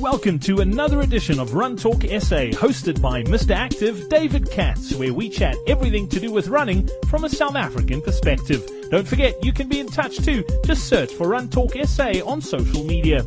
Welcome to another edition of Run Talk SA, hosted by Mr. Active David Katz, where we chat everything to do with running from a South African perspective. Don't forget, you can be in touch too. Just search for Run Talk SA on social media.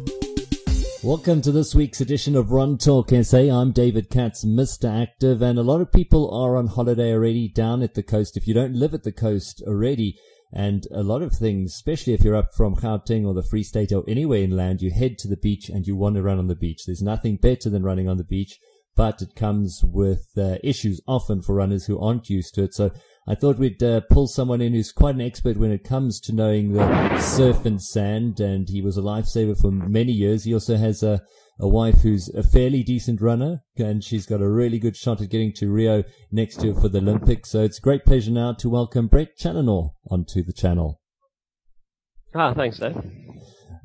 Welcome to this week's edition of Run Talk SA. I'm David Katz, Mr. Active, and a lot of people are on holiday already down at the coast. If you don't live at the coast already, and a lot of things, especially if you're up from Gauteng or the Free State or anywhere inland, you head to the beach and you want to run on the beach. There's nothing better than running on the beach, but it comes with uh, issues often for runners who aren't used to it. So I thought we'd uh, pull someone in who's quite an expert when it comes to knowing the surf and sand, and he was a lifesaver for many years. He also has a a wife who's a fairly decent runner, and she's got a really good shot at getting to Rio next year for the Olympics. So it's a great pleasure now to welcome Brett Challenor onto the channel. Ah, thanks, Dave.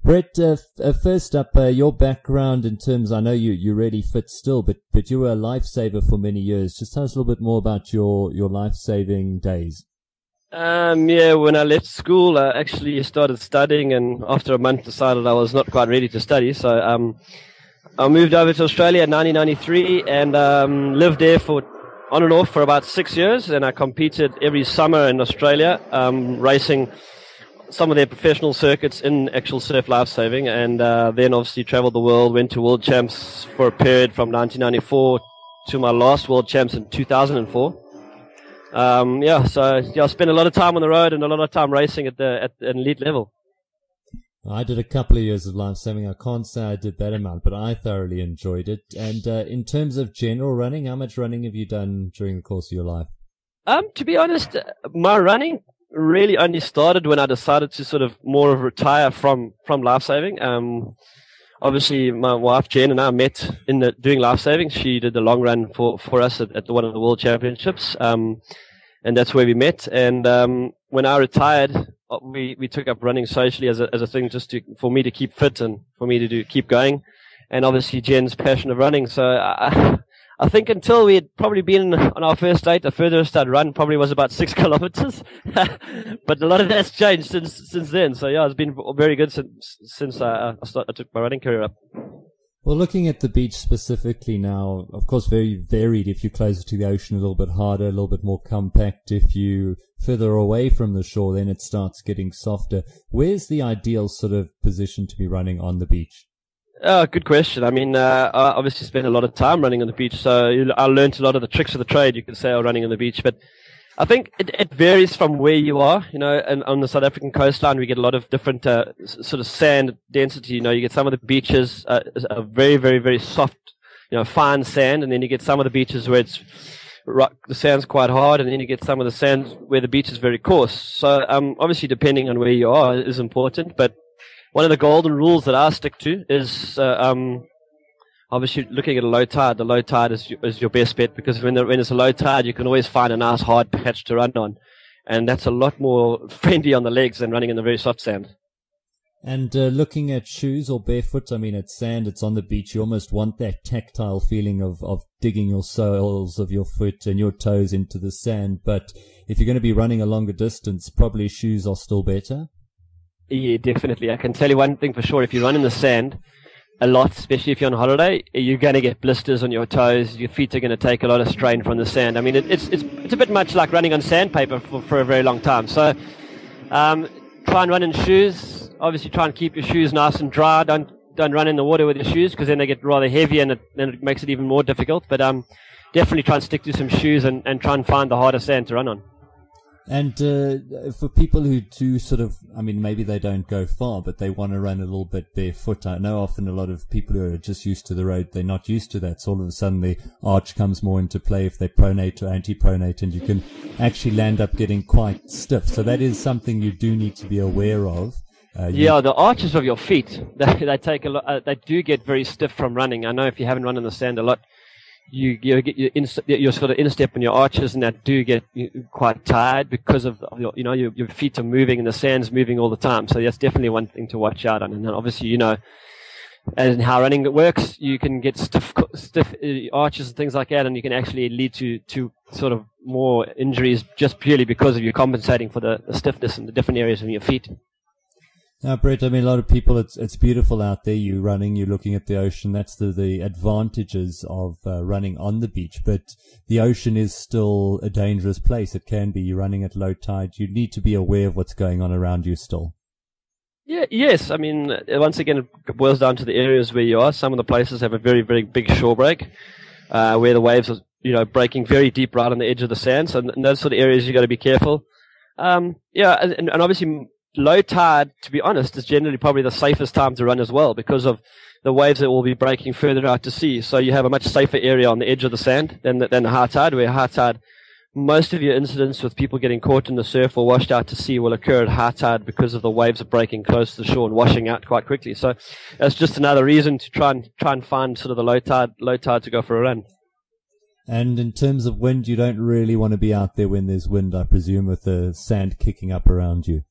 Brett, uh, f- uh, first up, uh, your background in terms, I know you, you're really fit still, but, but you were a lifesaver for many years. Just tell us a little bit more about your, your life-saving days. Um, yeah, when I left school, I actually started studying, and after a month, decided I was not quite ready to study. So, um, I moved over to Australia in 1993 and um, lived there for on and off for about six years. And I competed every summer in Australia, um, racing some of their professional circuits in actual surf lifesaving. And uh, then obviously traveled the world, went to world champs for a period from 1994 to my last world champs in 2004. Um, yeah, so yeah, I spent a lot of time on the road and a lot of time racing at the at an elite level. I did a couple of years of lifesaving. I can't say I did that amount, but I thoroughly enjoyed it. And uh, in terms of general running, how much running have you done during the course of your life? Um, to be honest, my running really only started when I decided to sort of more of retire from from lifesaving. Um, obviously, my wife Jen and I met in the doing lifesaving. She did the long run for for us at, at one of the world championships, um, and that's where we met. And um, when I retired, uh, we, we took up running socially as a, as a thing just to, for me to keep fit and for me to do, keep going. And obviously Jen's passion of running. So I, I think until we had probably been on our first date, the furthest I'd run probably was about six kilometers. but a lot of that's changed since, since then. So yeah, it's been very good since, since I, uh, I, started, I took my running career up. Well, looking at the beach specifically now, of course, very varied. If you're closer to the ocean, a little bit harder, a little bit more compact. If you further away from the shore, then it starts getting softer. Where's the ideal sort of position to be running on the beach? Oh, good question. I mean, uh, I obviously spent a lot of time running on the beach, so I learned a lot of the tricks of the trade, you could say, running on the beach. But I think it, it varies from where you are. You know, and on the South African coastline, we get a lot of different uh, sort of sand density. You know, you get some of the beaches uh, are very, very, very soft, you know, fine sand, and then you get some of the beaches where it's the sand's quite hard, and then you get some of the sand where the beach is very coarse. So, um, obviously, depending on where you are is important. But one of the golden rules that I stick to is uh, um, obviously looking at a low tide, the low tide is, is your best bet because when, the, when it's a low tide, you can always find a nice hard patch to run on. And that's a lot more friendly on the legs than running in the very soft sand. And uh, looking at shoes or barefoot, I mean, it's sand, it's on the beach. You almost want that tactile feeling of, of digging your soles of your foot and your toes into the sand. But if you're going to be running a longer distance, probably shoes are still better. Yeah, definitely. I can tell you one thing for sure. If you run in the sand, a lot, especially if you're on holiday, you're going to get blisters on your toes. Your feet are going to take a lot of strain from the sand. I mean, it, it's, it's, it's a bit much like running on sandpaper for, for a very long time. So, um, try and run in shoes. Obviously, try and keep your shoes nice and dry. Don't, don't run in the water with your shoes because then they get rather heavy and it, then it makes it even more difficult. But, um, definitely try and stick to some shoes and, and try and find the harder sand to run on. And uh, for people who do sort of, I mean, maybe they don't go far, but they want to run a little bit barefoot. I know often a lot of people who are just used to the road, they're not used to that. So all of a sudden the arch comes more into play if they pronate or anti-pronate, and you can actually land up getting quite stiff. So that is something you do need to be aware of. Uh, yeah, the arches of your feet, they, they take a lot, uh, they do get very stiff from running. I know if you haven't run in the sand a lot, you you get your, in, your sort of instep and your arches and that do get quite tired because of, your, you know your, your feet are moving and the sand's moving all the time. So that's definitely one thing to watch out on. And then obviously you know, and how running works, you can get stiff stiff uh, arches and things like that, and you can actually lead to to sort of more injuries just purely because of you compensating for the, the stiffness in the different areas of your feet. Now, Brett, I mean, a lot of people, it's, it's beautiful out there. You're running, you're looking at the ocean. That's the, the advantages of uh, running on the beach. But the ocean is still a dangerous place. It can be. You're running at low tide. You need to be aware of what's going on around you still. Yeah, yes. I mean, uh, once again, it boils down to the areas where you are. Some of the places have a very, very big shore break, uh, where the waves are, you know, breaking very deep right on the edge of the sand. So in those sort of areas, you've got to be careful. Um, yeah, and, and obviously low tide, to be honest, is generally probably the safest time to run as well because of the waves that will be breaking further out to sea. So you have a much safer area on the edge of the sand than the, than the high tide, where high tide, most of your incidents with people getting caught in the surf or washed out to sea will occur at high tide because of the waves are breaking close to the shore and washing out quite quickly. So that's just another reason to try and try and find sort of the low tide low tide to go for a run. And in terms of wind, you don't really want to be out there when there's wind, I presume, with the sand kicking up around you.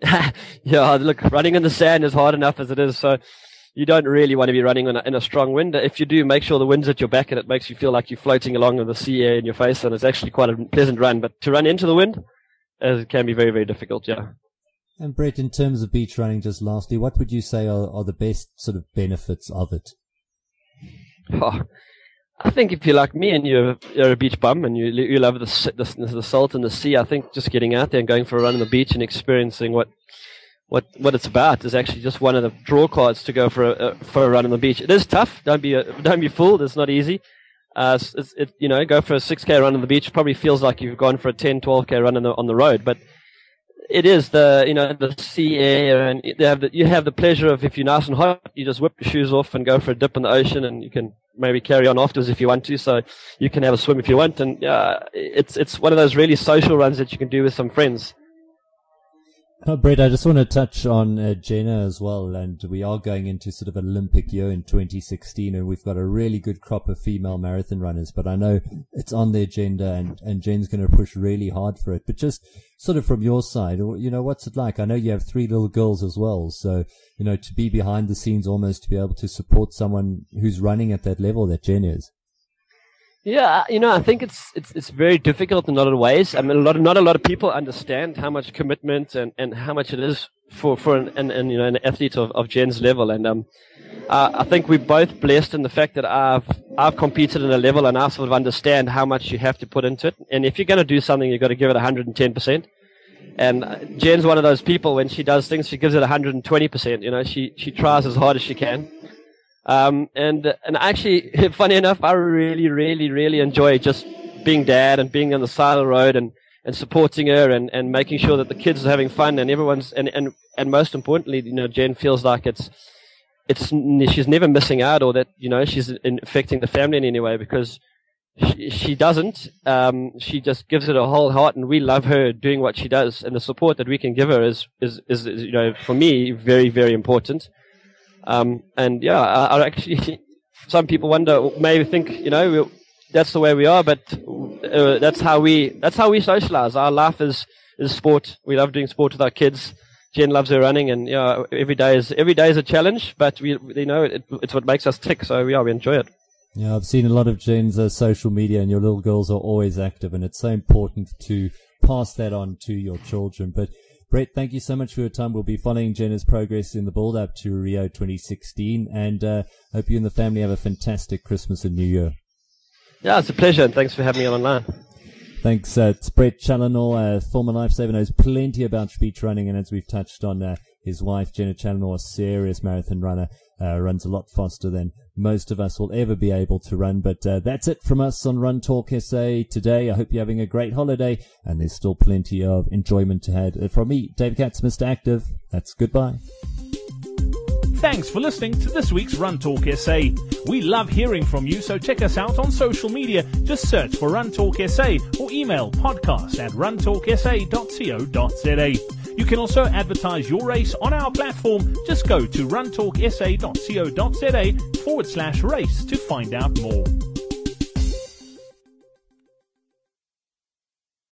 yeah, look, running in the sand is hard enough as it is, so you don't really want to be running in a, in a strong wind. If you do, make sure the wind's at your back and it makes you feel like you're floating along with the sea air in your face, and it's actually quite a pleasant run. But to run into the wind, it can be very, very difficult, yeah. And Brett, in terms of beach running, just lastly, what would you say are, are the best sort of benefits of it? Oh, I think if you're like me and you're, you're a beach bum and you you love the, the, the salt and the sea, I think just getting out there and going for a run on the beach and experiencing what what what it's about is actually just one of the draw cards to go for a, for a run on the beach. It is tough. Don't be a, don't be fooled. It's not easy. Uh, it's, it, you know, go for a 6k run on the beach probably feels like you've gone for a 10, 12k run on the on the road, but it is the you know the sea air and have the, you have the pleasure of if you're nice and hot, you just whip your shoes off and go for a dip in the ocean, and you can maybe carry on afterwards if you want to. So you can have a swim if you want, and yeah, it's it's one of those really social runs that you can do with some friends. Oh, Brett, I just want to touch on uh, Jenna as well, and we are going into sort of Olympic year in 2016, and we've got a really good crop of female marathon runners. But I know it's on the agenda, and and Jen's going to push really hard for it. But just sort of from your side, you know, what's it like? I know you have three little girls as well, so you know, to be behind the scenes, almost to be able to support someone who's running at that level that Jen is. Yeah, you know, I think it's it's it's very difficult in a lot of ways. I mean, a lot of, not a lot of people understand how much commitment and, and how much it is for for an, an, an you know an athlete of, of Jen's level. And um, uh, I think we're both blessed in the fact that I've I've competed in a level and I sort of understand how much you have to put into it. And if you're going to do something, you've got to give it 110 percent. And uh, Jen's one of those people when she does things, she gives it 120 percent. You know, she she tries as hard as she can. Um, and and actually, funny enough, I really, really, really enjoy just being dad and being on the side of the road and, and supporting her and, and making sure that the kids are having fun and everyone's and, and, and most importantly, you know, Jen feels like it's it's she's never missing out or that you know she's affecting the family in any way because she, she doesn't. Um, she just gives it a whole heart, and we love her doing what she does, and the support that we can give her is is, is, is you know for me very very important. Um, and yeah, I, I, actually, some people wonder, maybe think, you know, that's the way we are, but uh, that's how we that's how we socialize. Our life is is sport. We love doing sport with our kids. Jen loves her running, and yeah, every day is every day is a challenge. But we, you know, it, it's what makes us tick. So yeah, we enjoy it. Yeah, I've seen a lot of Jen's uh, social media, and your little girls are always active, and it's so important to pass that on to your children. But Brett, thank you so much for your time. We'll be following Jenna's progress in the build up to Rio 2016 and uh, hope you and the family have a fantastic Christmas and New Year. Yeah, it's a pleasure and thanks for having me on online. Thanks. Uh, it's Brett Challenor, uh, former lifesaver, knows plenty about speech running and as we've touched on, uh, his wife, Jenna Challenor, a serious marathon runner, uh, runs a lot faster than most of us will ever be able to run. But uh, that's it from us on Run Talk SA today. I hope you're having a great holiday and there's still plenty of enjoyment to have. Uh, from me, David Katz, Mr. Active, that's goodbye. Thanks for listening to this week's Run Talk SA. We love hearing from you, so check us out on social media. Just search for Run Talk SA or email podcast at runtalksa.co.za. You can also advertise your race on our platform. Just go to runtalksa.co.za forward slash race to find out more.